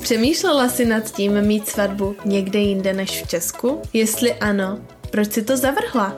Přemýšlela jsi nad tím mít svatbu někde jinde než v Česku? Jestli ano, proč si to zavrhla?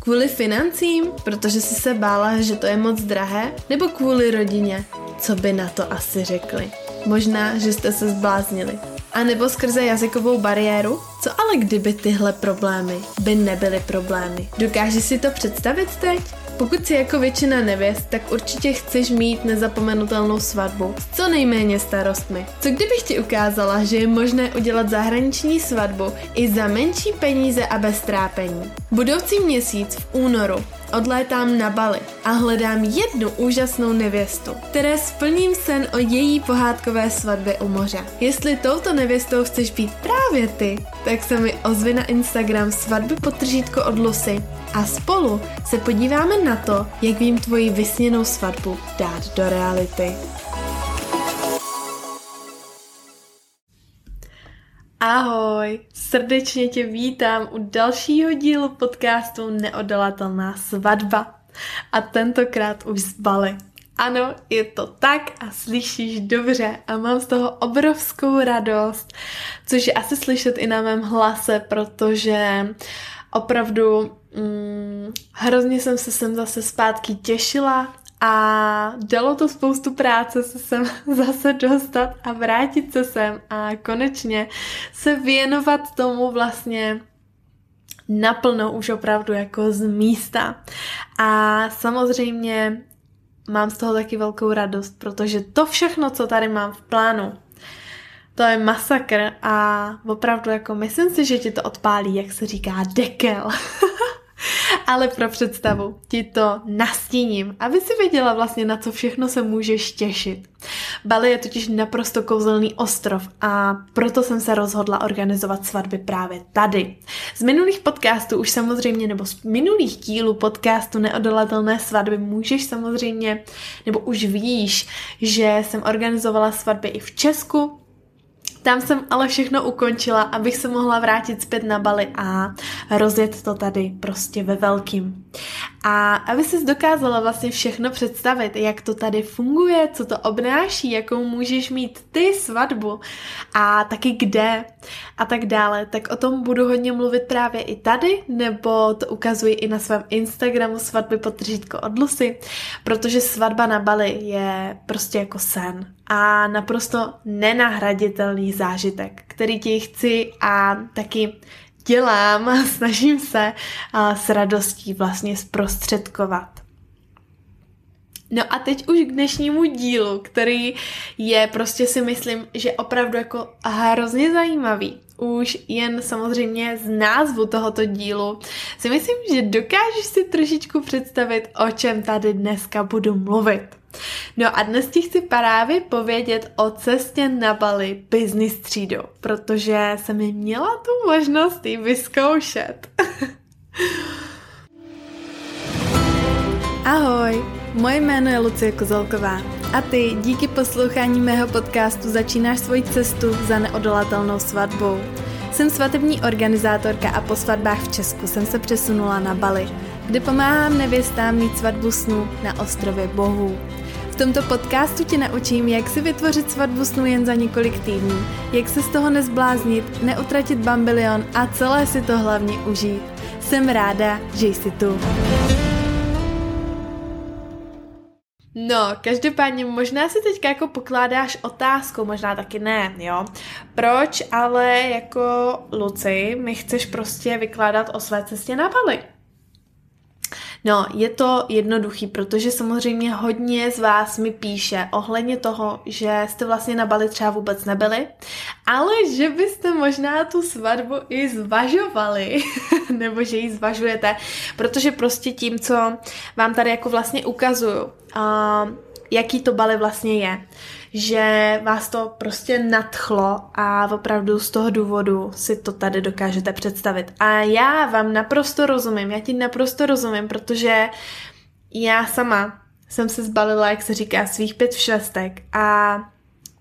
Kvůli financím, protože jsi se bála, že to je moc drahé? Nebo kvůli rodině? Co by na to asi řekli? Možná, že jste se zbláznili. A nebo skrze jazykovou bariéru? Co ale kdyby tyhle problémy by nebyly problémy? Dokážeš si to představit teď? Pokud jsi jako většina nevěst, tak určitě chceš mít nezapomenutelnou svatbu s co nejméně starostmi. Co kdybych ti ukázala, že je možné udělat zahraniční svatbu i za menší peníze a bez trápení? Budoucí měsíc v únoru odlétám na Bali a hledám jednu úžasnou nevěstu, které splním sen o její pohádkové svatbě u moře. Jestli touto nevěstou chceš být právě ty, tak se mi ozvi na Instagram svatby potržítko od Lucy a spolu se podíváme na to, jak vím tvoji vysněnou svatbu dát do reality. Ahoj, srdečně tě vítám u dalšího dílu podcastu Neodolatelná svatba. A tentokrát už z Bali. Ano, je to tak a slyšíš dobře a mám z toho obrovskou radost, což je asi slyšet i na mém hlase, protože opravdu mm, hrozně jsem se sem zase zpátky těšila a dalo to spoustu práce se sem zase dostat a vrátit se sem a konečně se věnovat tomu vlastně naplno už opravdu jako z místa. A samozřejmě mám z toho taky velkou radost, protože to všechno, co tady mám v plánu, to je masakr a opravdu jako myslím si, že ti to odpálí, jak se říká, dekel. Ale pro představu ti to nastíním, aby si věděla vlastně, na co všechno se můžeš těšit. Bali je totiž naprosto kouzelný ostrov a proto jsem se rozhodla organizovat svatby právě tady. Z minulých podcastů už samozřejmě, nebo z minulých dílů podcastu Neodolatelné svatby můžeš samozřejmě, nebo už víš, že jsem organizovala svatby i v Česku, tam jsem ale všechno ukončila, abych se mohla vrátit zpět na Bali a rozjet to tady prostě ve velkým. A aby si dokázala vlastně všechno představit, jak to tady funguje, co to obnáší, jakou můžeš mít ty svatbu a taky kde a tak dále, tak o tom budu hodně mluvit právě i tady, nebo to ukazuji i na svém Instagramu svatby potržítko od Lucy, protože svatba na Bali je prostě jako sen a naprosto nenahraditelný zážitek, který ti chci a taky dělám snažím se s radostí vlastně zprostředkovat. No a teď už k dnešnímu dílu, který je prostě si myslím, že opravdu jako hrozně zajímavý. Už jen samozřejmě z názvu tohoto dílu si myslím, že dokážeš si trošičku představit, o čem tady dneska budu mluvit. No a dnes ti chci právě povědět o cestě na Bali business třídou, protože jsem mi měla tu možnost ji vyzkoušet. Ahoj, moje jméno je Lucie Kozelková a ty díky poslouchání mého podcastu začínáš svoji cestu za neodolatelnou svatbou. Jsem svatební organizátorka a po svatbách v Česku jsem se přesunula na Bali, kde pomáhám nevěstám mít svatbu snů na ostrově Bohů. V tomto podcastu tě naučím, jak si vytvořit svatbu snu jen za několik týdnů, jak se z toho nezbláznit, neutratit bambilion a celé si to hlavně užít. Jsem ráda, že jsi tu. No, každopádně možná si teďka jako pokládáš otázku, možná taky ne, jo. Proč ale jako Luci mi chceš prostě vykládat o své cestě na Bali? No, je to jednoduchý, protože samozřejmě hodně z vás mi píše ohledně toho, že jste vlastně na Bali třeba vůbec nebyli, ale že byste možná tu svatbu i zvažovali, nebo že ji zvažujete, protože prostě tím, co vám tady jako vlastně ukazuju, uh, jaký to Bali vlastně je, že vás to prostě nadchlo a opravdu z toho důvodu si to tady dokážete představit. A já vám naprosto rozumím, já ti naprosto rozumím, protože já sama jsem se zbalila, jak se říká, svých pět švestek a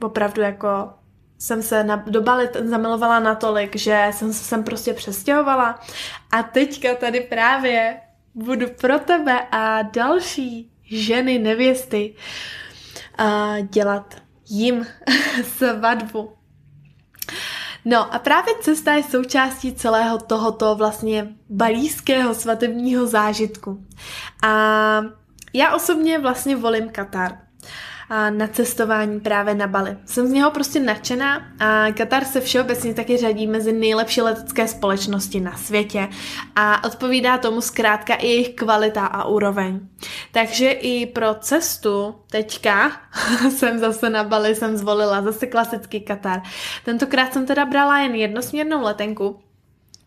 opravdu jako jsem se na, do Bali zamilovala natolik, že jsem se sem prostě přestěhovala a teďka tady právě budu pro tebe a další ženy, nevěsty uh, dělat jim svatbu. No a právě cesta je součástí celého tohoto vlastně balíského svatebního zážitku. A já osobně vlastně volím Katar na cestování právě na Bali. Jsem z něho prostě nadšená a Katar se všeobecně taky řadí mezi nejlepší letecké společnosti na světě a odpovídá tomu zkrátka i jejich kvalita a úroveň. Takže i pro cestu teďka jsem zase na Bali, jsem zvolila zase klasický Katar. Tentokrát jsem teda brala jen jednosměrnou letenku,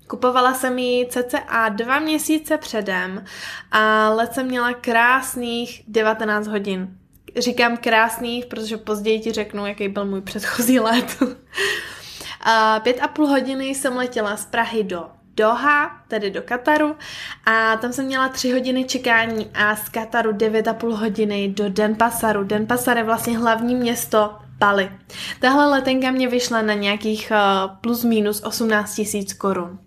Kupovala jsem ji cca dva měsíce předem a let jsem měla krásných 19 hodin říkám krásných, protože později ti řeknu, jaký byl můj předchozí let. a pět a půl hodiny jsem letěla z Prahy do Doha, tedy do Kataru, a tam jsem měla tři hodiny čekání a z Kataru devět a půl hodiny do Denpasaru. Denpasar je vlastně hlavní město Bali. Tahle letenka mě vyšla na nějakých uh, plus minus 18 tisíc korun.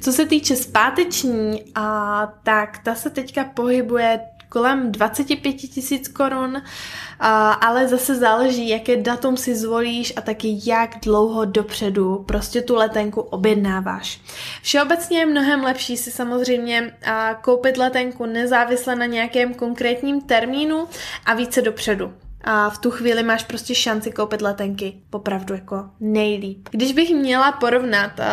Co se týče zpáteční, a tak ta se teďka pohybuje kolem 25 tisíc korun, ale zase záleží, jaké datum si zvolíš a taky jak dlouho dopředu prostě tu letenku objednáváš. Všeobecně je mnohem lepší si samozřejmě koupit letenku nezávisle na nějakém konkrétním termínu a více dopředu a v tu chvíli máš prostě šanci koupit letenky popravdu jako nejlíp. Když bych měla porovnat uh,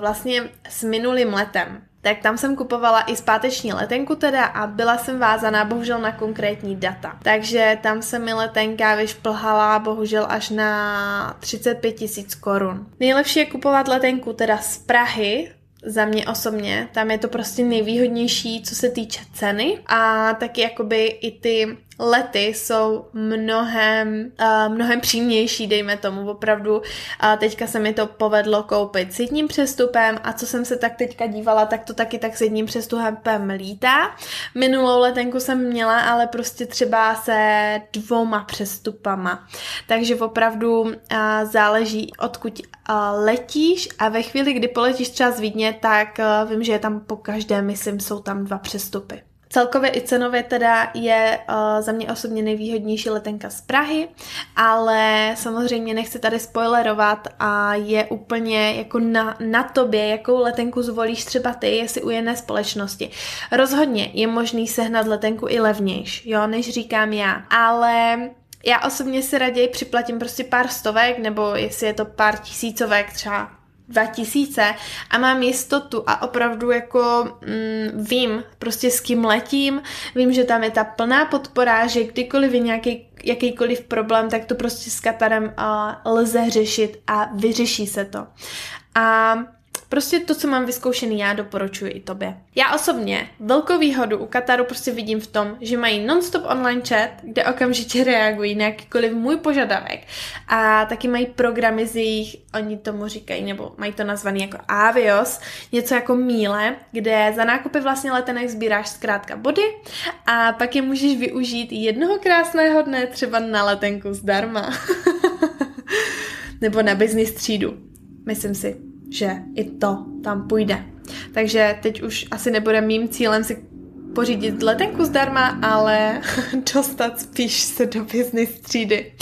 vlastně s minulým letem, tak tam jsem kupovala i zpáteční letenku teda a byla jsem vázaná bohužel na konkrétní data. Takže tam se mi letenka vyšplhala bohužel až na 35 tisíc korun. Nejlepší je kupovat letenku teda z Prahy, za mě osobně, tam je to prostě nejvýhodnější, co se týče ceny a taky jakoby i ty lety jsou mnohem, uh, mnohem přímější, dejme tomu, opravdu. Uh, teďka se mi to povedlo koupit s jedním přestupem a co jsem se tak teďka dívala, tak to taky tak s jedním přestupem lítá. Minulou letenku jsem měla, ale prostě třeba se dvouma přestupama. Takže opravdu uh, záleží, odkud uh, letíš a ve chvíli, kdy poletíš třeba z Vídně, tak uh, vím, že je tam po každé, myslím, jsou tam dva přestupy. Celkově i cenově teda je uh, za mě osobně nejvýhodnější letenka z Prahy, ale samozřejmě nechci tady spoilerovat a je úplně jako na, na tobě, jakou letenku zvolíš třeba ty, jestli u jedné společnosti. Rozhodně je možný sehnat letenku i levnější, jo, než říkám já, ale já osobně si raději připlatím prostě pár stovek, nebo jestli je to pár tisícovek, třeba 2000 a mám jistotu a opravdu jako mm, vím prostě s kým letím, vím, že tam je ta plná podpora, že kdykoliv je nějaký jakýkoliv problém, tak to prostě s Katarem uh, lze řešit a vyřeší se to. A Prostě to, co mám vyzkoušený já, doporučuji i tobě. Já osobně velkou výhodu u Kataru prostě vidím v tom, že mají non-stop online chat, kde okamžitě reagují na jakýkoliv můj požadavek. A taky mají programy z jejich, oni tomu říkají, nebo mají to nazvaný jako Avios, něco jako míle, kde za nákupy vlastně letenek sbíráš zkrátka body a pak je můžeš využít jednoho krásného dne třeba na letenku zdarma. nebo na business třídu. Myslím si že i to tam půjde. Takže teď už asi nebude mým cílem si pořídit letenku zdarma, ale dostat spíš se do business třídy.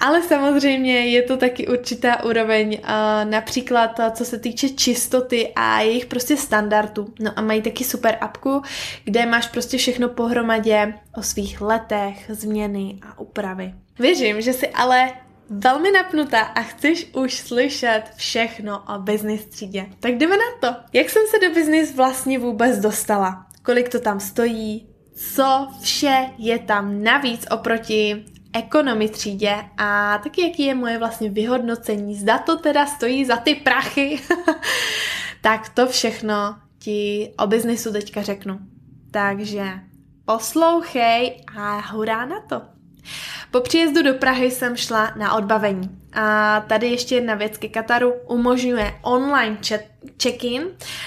Ale samozřejmě je to taky určitá úroveň, například co se týče čistoty a jejich prostě standardů. No a mají taky super apku, kde máš prostě všechno pohromadě o svých letech, změny a úpravy. Věřím, že si ale velmi napnutá a chceš už slyšet všechno o business třídě. Tak jdeme na to. Jak jsem se do business vlastně vůbec dostala? Kolik to tam stojí? Co vše je tam navíc oproti ekonomi třídě a taky jaký je moje vlastně vyhodnocení. Zda to teda stojí za ty prachy. tak to všechno ti o biznisu teďka řeknu. Takže poslouchej a hurá na to. Po příjezdu do Prahy jsem šla na odbavení. A tady ještě jedna věc ke Kataru umožňuje online check-in,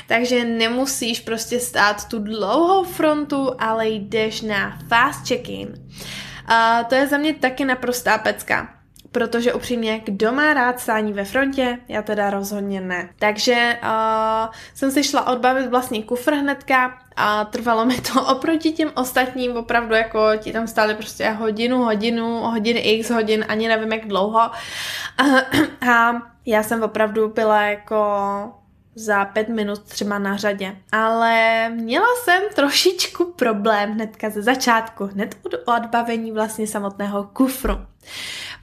takže nemusíš prostě stát tu dlouhou frontu, ale jdeš na fast check-in. A to je za mě taky naprostá pecka protože upřímně, kdo má rád stání ve frontě, já teda rozhodně ne. Takže uh, jsem si šla odbavit vlastní kufr hnedka a trvalo mi to oproti těm ostatním, opravdu jako ti tam stáli prostě hodinu, hodinu, hodiny x hodin, ani nevím jak dlouho. A, a já jsem opravdu byla jako za pět minut třeba na řadě. Ale měla jsem trošičku problém hnedka ze začátku, hned od odbavení vlastně samotného kufru.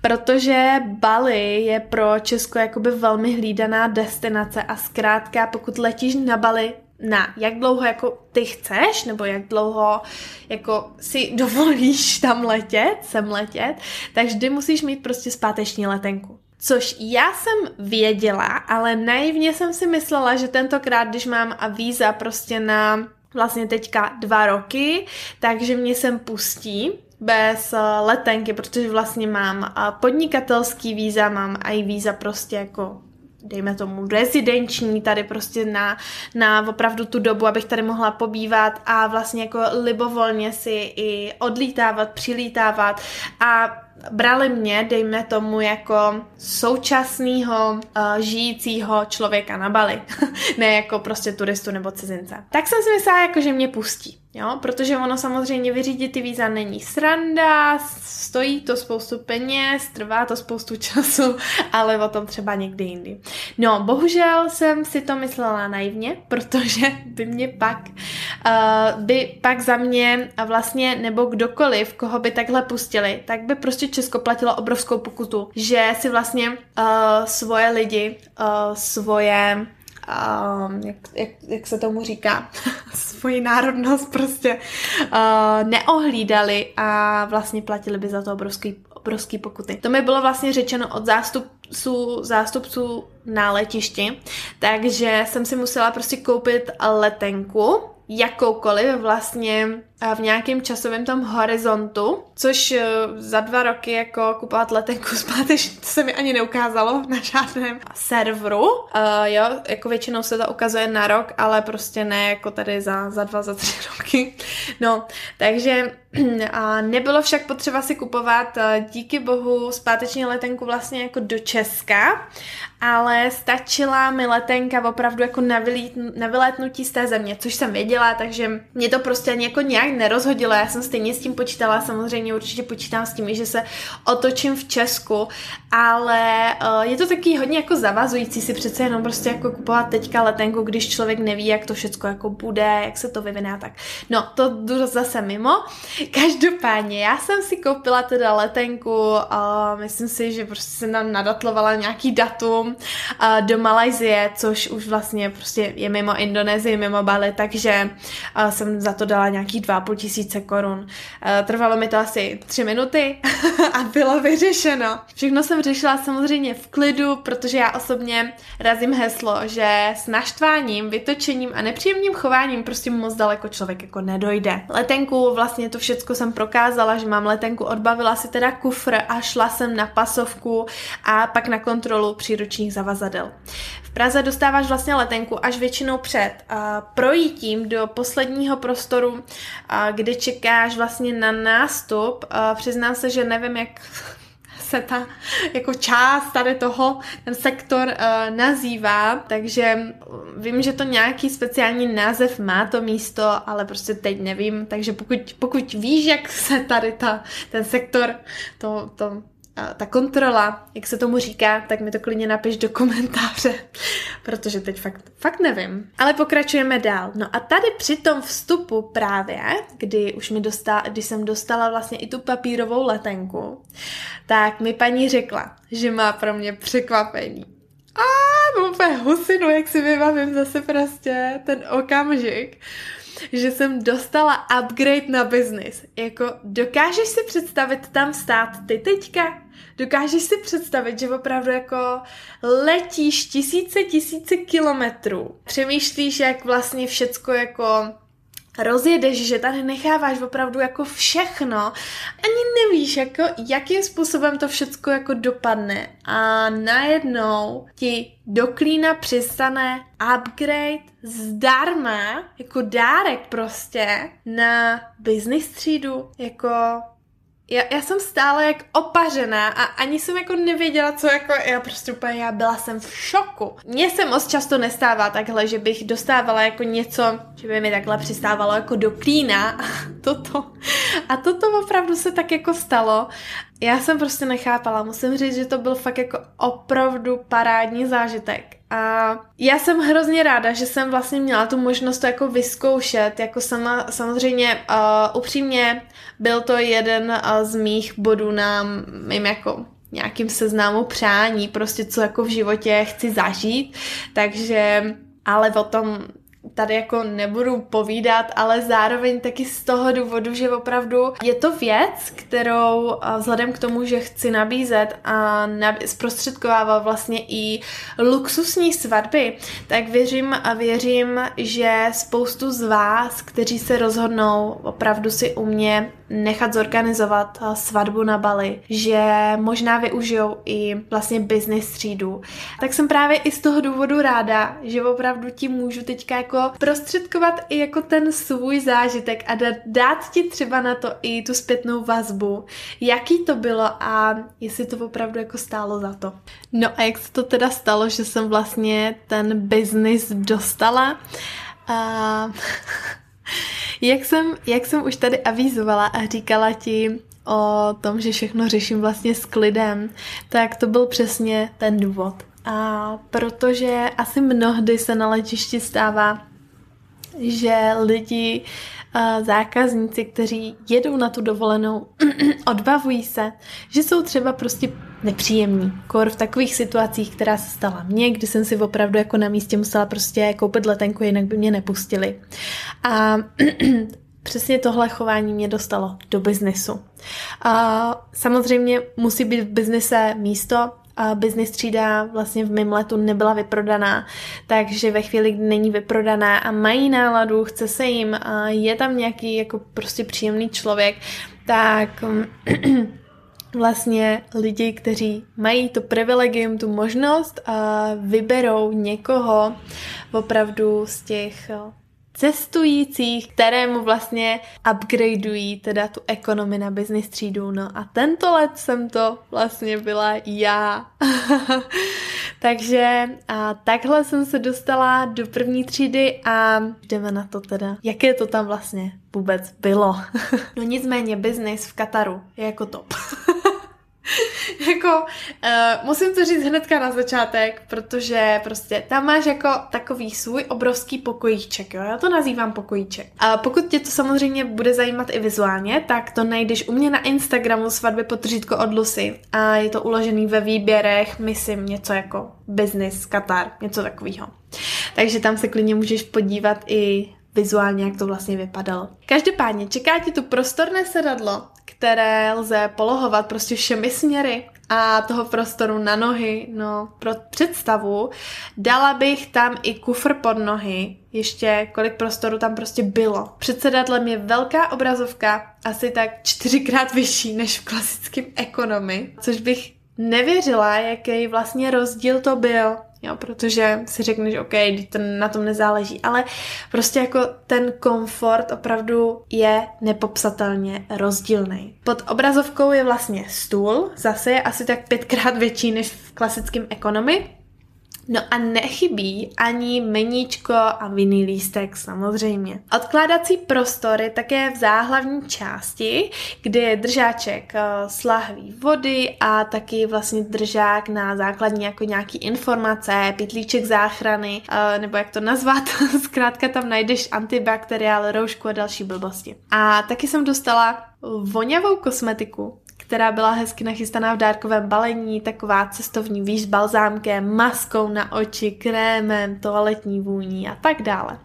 Protože Bali je pro Česko jakoby velmi hlídaná destinace a zkrátka pokud letíš na Bali na jak dlouho jako ty chceš, nebo jak dlouho jako si dovolíš tam letět, sem letět, tak vždy musíš mít prostě zpáteční letenku. Což já jsem věděla, ale naivně jsem si myslela, že tentokrát, když mám a víza prostě na vlastně teďka dva roky, takže mě sem pustí bez eh, letenky, protože vlastně mám eh, podnikatelský víza, mám i víza prostě jako dejme tomu rezidenční tady prostě na, na opravdu tu dobu, abych tady mohla pobývat a vlastně jako libovolně si i odlítávat, přilítávat. A brali mě, dejme tomu, jako současného uh, žijícího člověka na Bali, ne jako prostě turistu nebo cizince. Tak jsem si myslela, jako, že mě pustí, jo, protože ono samozřejmě vyřídit ty víza není sranda, stojí to spoustu peněz, trvá to spoustu času, ale o tom třeba někdy jindy. No, bohužel jsem si to myslela naivně, protože by mě pak, uh, by pak za mě a vlastně, nebo kdokoliv, koho by takhle pustili, tak by prostě Česko platilo obrovskou pokutu, že si vlastně uh, svoje lidi, uh, svoje uh, jak, jak, jak se tomu říká, svoji národnost prostě uh, neohlídali a vlastně platili by za to obrovský, obrovský pokuty. To mi bylo vlastně řečeno od zástupců, zástupců na letišti, takže jsem si musela prostě koupit letenku, jakoukoliv vlastně v nějakém časovém tom horizontu, což eh, za dva roky jako kupovat letenku zpáteč se mi ani neukázalo na žádném serveru. Uh, jo, jako většinou se to ukazuje na rok, ale prostě ne jako tady za, za dva, za tři roky. No, takže a nebylo však potřeba si kupovat eh, díky bohu zpáteční letenku vlastně jako do Česka, ale stačila mi letenka opravdu jako na, vylít, na vylétnutí z té země, což jsem věděla, takže mě to prostě jako nějak nerozhodilo. Já jsem stejně s tím počítala, samozřejmě určitě počítám s tím, že se otočím v Česku, ale uh, je to taky hodně jako zavazující si přece jenom prostě jako kupovat teďka letenku, když člověk neví, jak to všechno jako bude, jak se to vyvine tak. No, to jdu zase mimo. Každopádně, já jsem si koupila teda letenku, uh, myslím si, že prostě jsem tam nadatlovala nějaký datum uh, do Malajzie, což už vlastně prostě je mimo Indonésii, mimo Bali, takže uh, jsem za to dala nějaký 2,5 tisíce korun. Uh, trvalo mi to asi tři minuty a bylo vyřešeno. Všechno jsem řešila samozřejmě v klidu, protože já osobně razím heslo, že s naštváním, vytočením a nepříjemným chováním prostě moc daleko člověk jako nedojde. Letenku, vlastně to všechno jsem prokázala, že mám letenku, odbavila si teda kufr a šla jsem na pasovku a pak na kontrolu příručních zavazadel. V Praze dostáváš vlastně letenku až většinou před uh, projítím do posledního prostoru, kde čekáš vlastně na nástup. Přiznám se, že nevím, jak se ta jako část tady toho, ten sektor uh, nazývá, takže vím, že to nějaký speciální název má to místo, ale prostě teď nevím, takže pokud, pokud víš, jak se tady ta, ten sektor, to, to ta kontrola, jak se tomu říká, tak mi to klidně napiš do komentáře, protože teď fakt, fakt nevím. Ale pokračujeme dál. No a tady při tom vstupu právě, kdy už mi dostala, když jsem dostala vlastně i tu papírovou letenku, tak mi paní řekla, že má pro mě překvapení. A úplně husinu, jak si vybavím zase prostě ten okamžik že jsem dostala upgrade na business. Jako, dokážeš si představit tam stát ty teďka? Dokážeš si představit, že opravdu jako letíš tisíce, tisíce kilometrů. Přemýšlíš, jak vlastně všecko jako rozjedeš, že tady necháváš opravdu jako všechno, ani nevíš, jako, jakým způsobem to všecko jako dopadne. A najednou ti do klína přistane upgrade zdarma, jako dárek prostě na business třídu, jako já, já jsem stále jak opařená a ani jsem jako nevěděla, co jako, já prostě úplně, já byla jsem v šoku. Mně se moc často nestává takhle, že bych dostávala jako něco, že by mi takhle přistávalo jako do klína a toto. A toto opravdu se tak jako stalo. Já jsem prostě nechápala, musím říct, že to byl fakt jako opravdu parádní zážitek. A já jsem hrozně ráda, že jsem vlastně měla tu možnost to jako vyzkoušet, jako sama, samozřejmě uh, upřímně byl to jeden uh, z mých bodů na mým jako nějakým seznámu přání, prostě co jako v životě chci zažít, takže ale o tom tady jako nebudu povídat, ale zároveň taky z toho důvodu, že opravdu je to věc, kterou vzhledem k tomu, že chci nabízet a zprostředkovávat vlastně i luxusní svatby, tak věřím a věřím, že spoustu z vás, kteří se rozhodnou opravdu si u mě nechat zorganizovat svatbu na Bali, že možná využijou i vlastně business třídu. Tak jsem právě i z toho důvodu ráda, že opravdu ti můžu teďka jako prostředkovat i jako ten svůj zážitek a dát ti třeba na to i tu zpětnou vazbu, jaký to bylo a jestli to opravdu jako stálo za to. No a jak se to teda stalo, že jsem vlastně ten business dostala? A Jak jsem, jak jsem už tady avizovala a říkala ti o tom, že všechno řeším vlastně s klidem, tak to byl přesně ten důvod. A protože asi mnohdy se na letišti stává, že lidi, zákazníci, kteří jedou na tu dovolenou, odbavují se, že jsou třeba prostě nepříjemný. Kor v takových situacích, která se stala mně, kdy jsem si opravdu jako na místě musela prostě koupit letenku, jinak by mě nepustili. A přesně tohle chování mě dostalo do biznesu. A samozřejmě musí být v biznise místo, a business třída vlastně v mém letu nebyla vyprodaná, takže ve chvíli, kdy není vyprodaná a mají náladu, chce se jim a je tam nějaký jako prostě příjemný člověk, tak vlastně lidi, kteří mají to privilegium, tu možnost a vyberou někoho opravdu z těch cestujících, kterému vlastně upgradeují teda tu ekonomi na business třídu. No a tento let jsem to vlastně byla já. Takže a takhle jsem se dostala do první třídy a jdeme na to teda, jaké to tam vlastně vůbec bylo. no nicméně business v Kataru je jako top. jako, uh, musím to říct hnedka na začátek, protože prostě tam máš jako takový svůj obrovský pokojíček, jo, já to nazývám pokojíček. A pokud tě to samozřejmě bude zajímat i vizuálně, tak to najdeš u mě na Instagramu svatby potržítko od Lucy a je to uložený ve výběrech, myslím něco jako business, Katar, něco takového. Takže tam se klidně můžeš podívat i vizuálně, jak to vlastně vypadalo. Každopádně čeká ti tu prostorné sedadlo, které lze polohovat prostě všemi směry a toho prostoru na nohy, no pro představu, dala bych tam i kufr pod nohy, ještě kolik prostoru tam prostě bylo. Před sedadlem je velká obrazovka, asi tak čtyřikrát vyšší než v klasickém ekonomi, což bych nevěřila, jaký vlastně rozdíl to byl jo, protože si řekneš, OK, to na tom nezáleží, ale prostě jako ten komfort opravdu je nepopsatelně rozdílný. Pod obrazovkou je vlastně stůl, zase je asi tak pětkrát větší než v klasickém ekonomi, No a nechybí ani meníčko a vinný lístek samozřejmě. Odkládací prostor je také v záhlavní části, kde je držáček eh, s lahví vody a taky vlastně držák na základní jako nějaký informace, pitlíček záchrany, eh, nebo jak to nazvat, zkrátka tam najdeš antibakteriál, roušku a další blbosti. A taky jsem dostala voňavou kosmetiku, která byla hezky nachystaná v dárkovém balení, taková cestovní výš s balzámkem, maskou na oči, krémem, toaletní vůní a tak dále.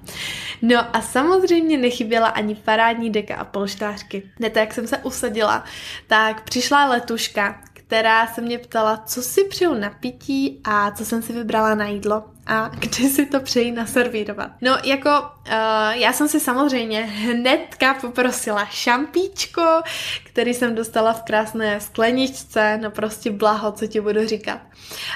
No a samozřejmě nechyběla ani parádní deka a polštářky. Hned jak jsem se usadila, tak přišla letuška, která se mě ptala, co si přiju na pití a co jsem si vybrala na jídlo. A kdy si to přeji naservírovat. No jako uh, já jsem si samozřejmě hnedka poprosila šampíčko, který jsem dostala v krásné skleničce, no prostě blaho, co ti budu říkat.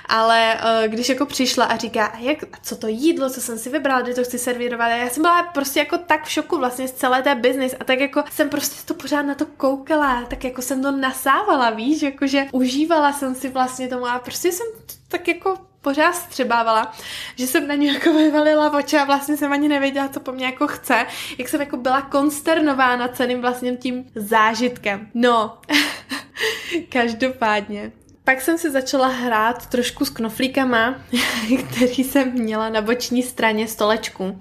Ale uh, když jako přišla a říká, a jak, a co to jídlo, co jsem si vybrala, kdy to chci servírovat, já jsem byla prostě jako tak v šoku vlastně z celé té business a tak jako jsem prostě to pořád na to koukala, tak jako jsem to nasávala, víš, jakože užívala jsem si vlastně tomu a prostě jsem tak jako pořád střebávala, že jsem na ní jako vyvalila oči a vlastně jsem ani nevěděla, co po mně jako chce, jak jsem jako byla konsternována celým vlastně tím zážitkem. No, každopádně. Pak jsem si začala hrát trošku s knoflíkama, který jsem měla na boční straně stolečku.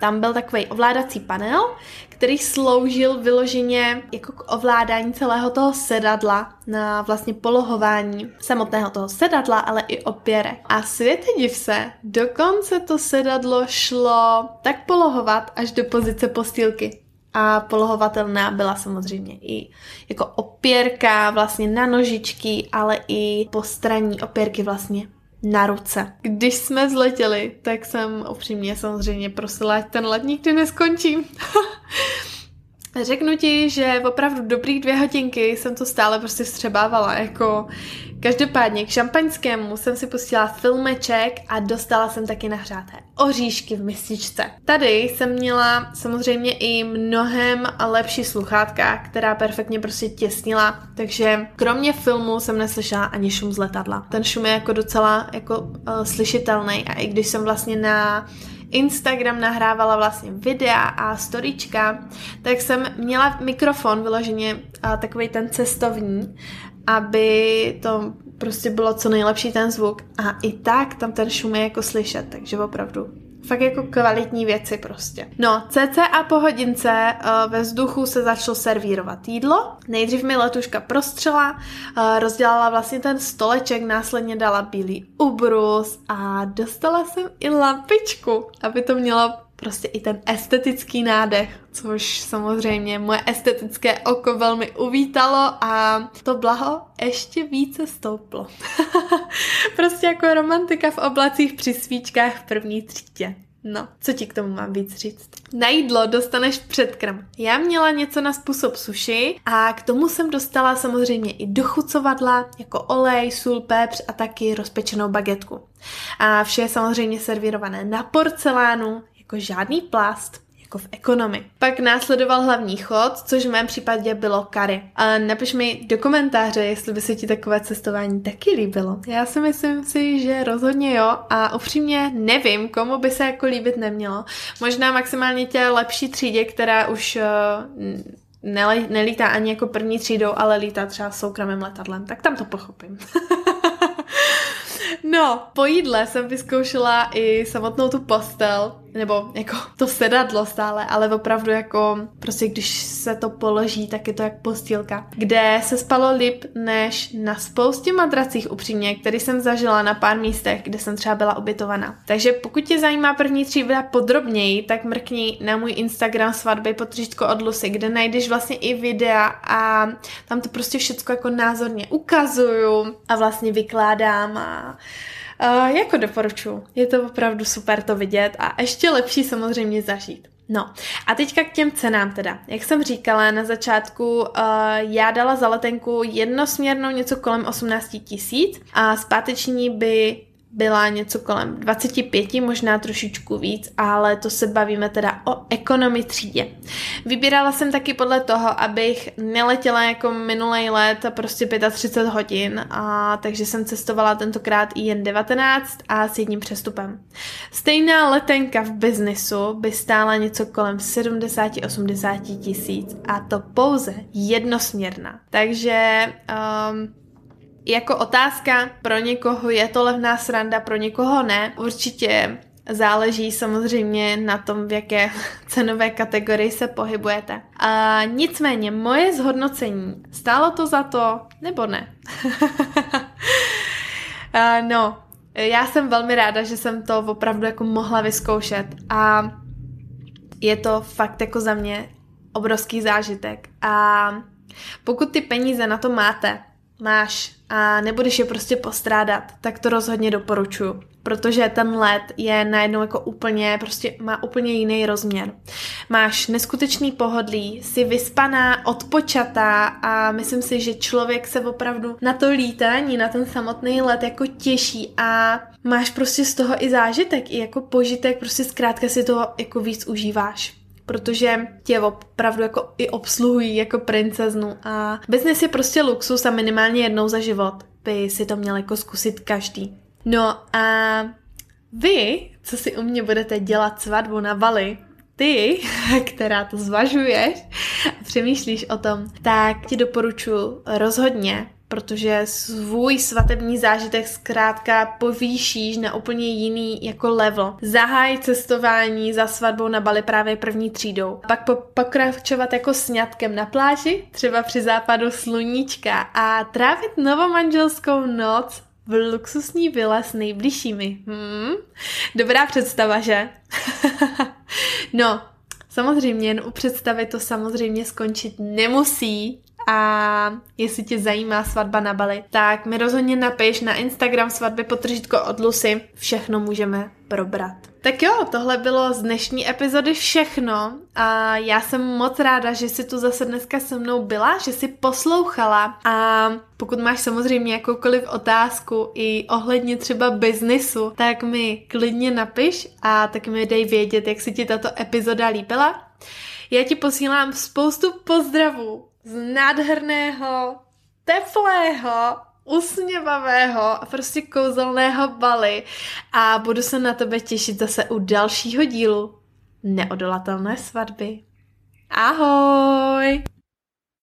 Tam byl takový ovládací panel, který sloužil vyloženě jako k ovládání celého toho sedadla na vlastně polohování samotného toho sedadla, ale i opěrek. A světe div se, dokonce to sedadlo šlo tak polohovat až do pozice postýlky a polohovatelná byla samozřejmě i jako opěrka vlastně na nožičky, ale i postraní opěrky vlastně na ruce. Když jsme zletěli, tak jsem upřímně samozřejmě prosila, ať ten let nikdy neskončí. Řeknu ti, že opravdu dobrých dvě hodinky jsem to stále prostě vstřebávala, jako každopádně k šampaňskému jsem si pustila filmeček a dostala jsem taky nahřáté oříšky v mističce. Tady jsem měla samozřejmě i mnohem lepší sluchátka, která perfektně prostě těsnila, takže kromě filmu jsem neslyšela ani šum z letadla. Ten šum je jako docela jako uh, slyšitelný a i když jsem vlastně na Instagram nahrávala vlastně videa a storička, tak jsem měla mikrofon vyloženě takový ten cestovní, aby to prostě bylo co nejlepší ten zvuk. A i tak tam ten šum je jako slyšet, takže opravdu Fakt jako kvalitní věci prostě. No, cca po hodince uh, ve vzduchu se začalo servírovat jídlo. Nejdřív mi letuška prostřela, uh, rozdělala vlastně ten stoleček, následně dala bílý ubrus a dostala jsem i lampičku, aby to mělo prostě i ten estetický nádech, což samozřejmě moje estetické oko velmi uvítalo a to blaho ještě více stouplo. prostě jako romantika v oblacích při svíčkách v první třídě. No, co ti k tomu mám víc říct? Na jídlo dostaneš předkrm. Já měla něco na způsob suši a k tomu jsem dostala samozřejmě i dochucovadla, jako olej, sůl, pepř a taky rozpečenou bagetku. A vše je samozřejmě servírované na porcelánu, jako žádný plast, jako v ekonomii. Pak následoval hlavní chod, což v mém případě bylo kary. A napiš mi do komentáře, jestli by se ti takové cestování taky líbilo. Já si myslím si, že rozhodně jo a upřímně nevím, komu by se jako líbit nemělo. Možná maximálně tě lepší třídě, která už uh, nelítá ani jako první třídou, ale lítá třeba soukromým letadlem, tak tam to pochopím. No, po jídle jsem vyzkoušela i samotnou tu postel, nebo jako to sedadlo stále, ale opravdu jako prostě když se to položí, tak je to jak postýlka, kde se spalo líp než na spoustě madracích upřímně, který jsem zažila na pár místech, kde jsem třeba byla ubytovaná. Takže pokud tě zajímá první tři videa podrobněji, tak mrkni na můj Instagram svatby potříštko od Lucy, kde najdeš vlastně i videa a tam to prostě všechno jako názorně ukazuju a vlastně vykládám a Uh, jako doporučuji. Je to opravdu super to vidět a ještě lepší samozřejmě zažít. No a teďka k těm cenám teda. Jak jsem říkala na začátku, uh, já dala za letenku jednosměrnou něco kolem 18 tisíc a zpáteční by byla něco kolem 25, možná trošičku víc, ale to se bavíme teda o ekonomii třídě. Vybírala jsem taky podle toho, abych neletěla jako minulý let prostě 35 hodin, a takže jsem cestovala tentokrát i jen 19 a s jedním přestupem. Stejná letenka v biznisu by stála něco kolem 70-80 tisíc a to pouze jednosměrná. Takže um, jako otázka, pro někoho je to levná sranda, pro někoho ne. Určitě záleží samozřejmě na tom, v jaké cenové kategorii se pohybujete. A nicméně moje zhodnocení, stálo to za to nebo ne? a no, já jsem velmi ráda, že jsem to opravdu jako mohla vyzkoušet a je to fakt jako za mě obrovský zážitek a pokud ty peníze na to máte, máš a nebudeš je prostě postrádat, tak to rozhodně doporučuji. Protože ten let je najednou jako úplně, prostě má úplně jiný rozměr. Máš neskutečný pohodlí, jsi vyspaná, odpočatá a myslím si, že člověk se opravdu na to lítání, na ten samotný let jako těší a máš prostě z toho i zážitek, i jako požitek, prostě zkrátka si toho jako víc užíváš protože tě opravdu jako i obsluhují jako princeznu a business je prostě luxus a minimálně jednou za život by si to měl jako zkusit každý. No a vy, co si u mě budete dělat svatbu na Bali, ty, která to zvažuješ a přemýšlíš o tom, tak ti doporučuji rozhodně protože svůj svatební zážitek zkrátka povýšíš na úplně jiný jako level. Zahaj cestování za svatbou na Bali právě první třídou. Pak po- pokračovat jako sňatkem na pláži, třeba při západu sluníčka a trávit novomanželskou noc v luxusní vile s nejbližšími. Hmm? Dobrá představa, že? no, samozřejmě jen u představy to samozřejmě skončit nemusí, a jestli tě zajímá svatba na Bali, tak mi rozhodně napiš na Instagram svatby potržitko od Lucy. Všechno můžeme probrat. Tak jo, tohle bylo z dnešní epizody všechno a já jsem moc ráda, že jsi tu zase dneska se mnou byla, že jsi poslouchala a pokud máš samozřejmě jakoukoliv otázku i ohledně třeba biznisu, tak mi klidně napiš a tak mi dej vědět, jak se ti tato epizoda líbila. Já ti posílám spoustu pozdravů z nádherného, teplého, usměvavého a prostě kouzelného Bali a budu se na tebe těšit zase u dalšího dílu neodolatelné svatby. Ahoj!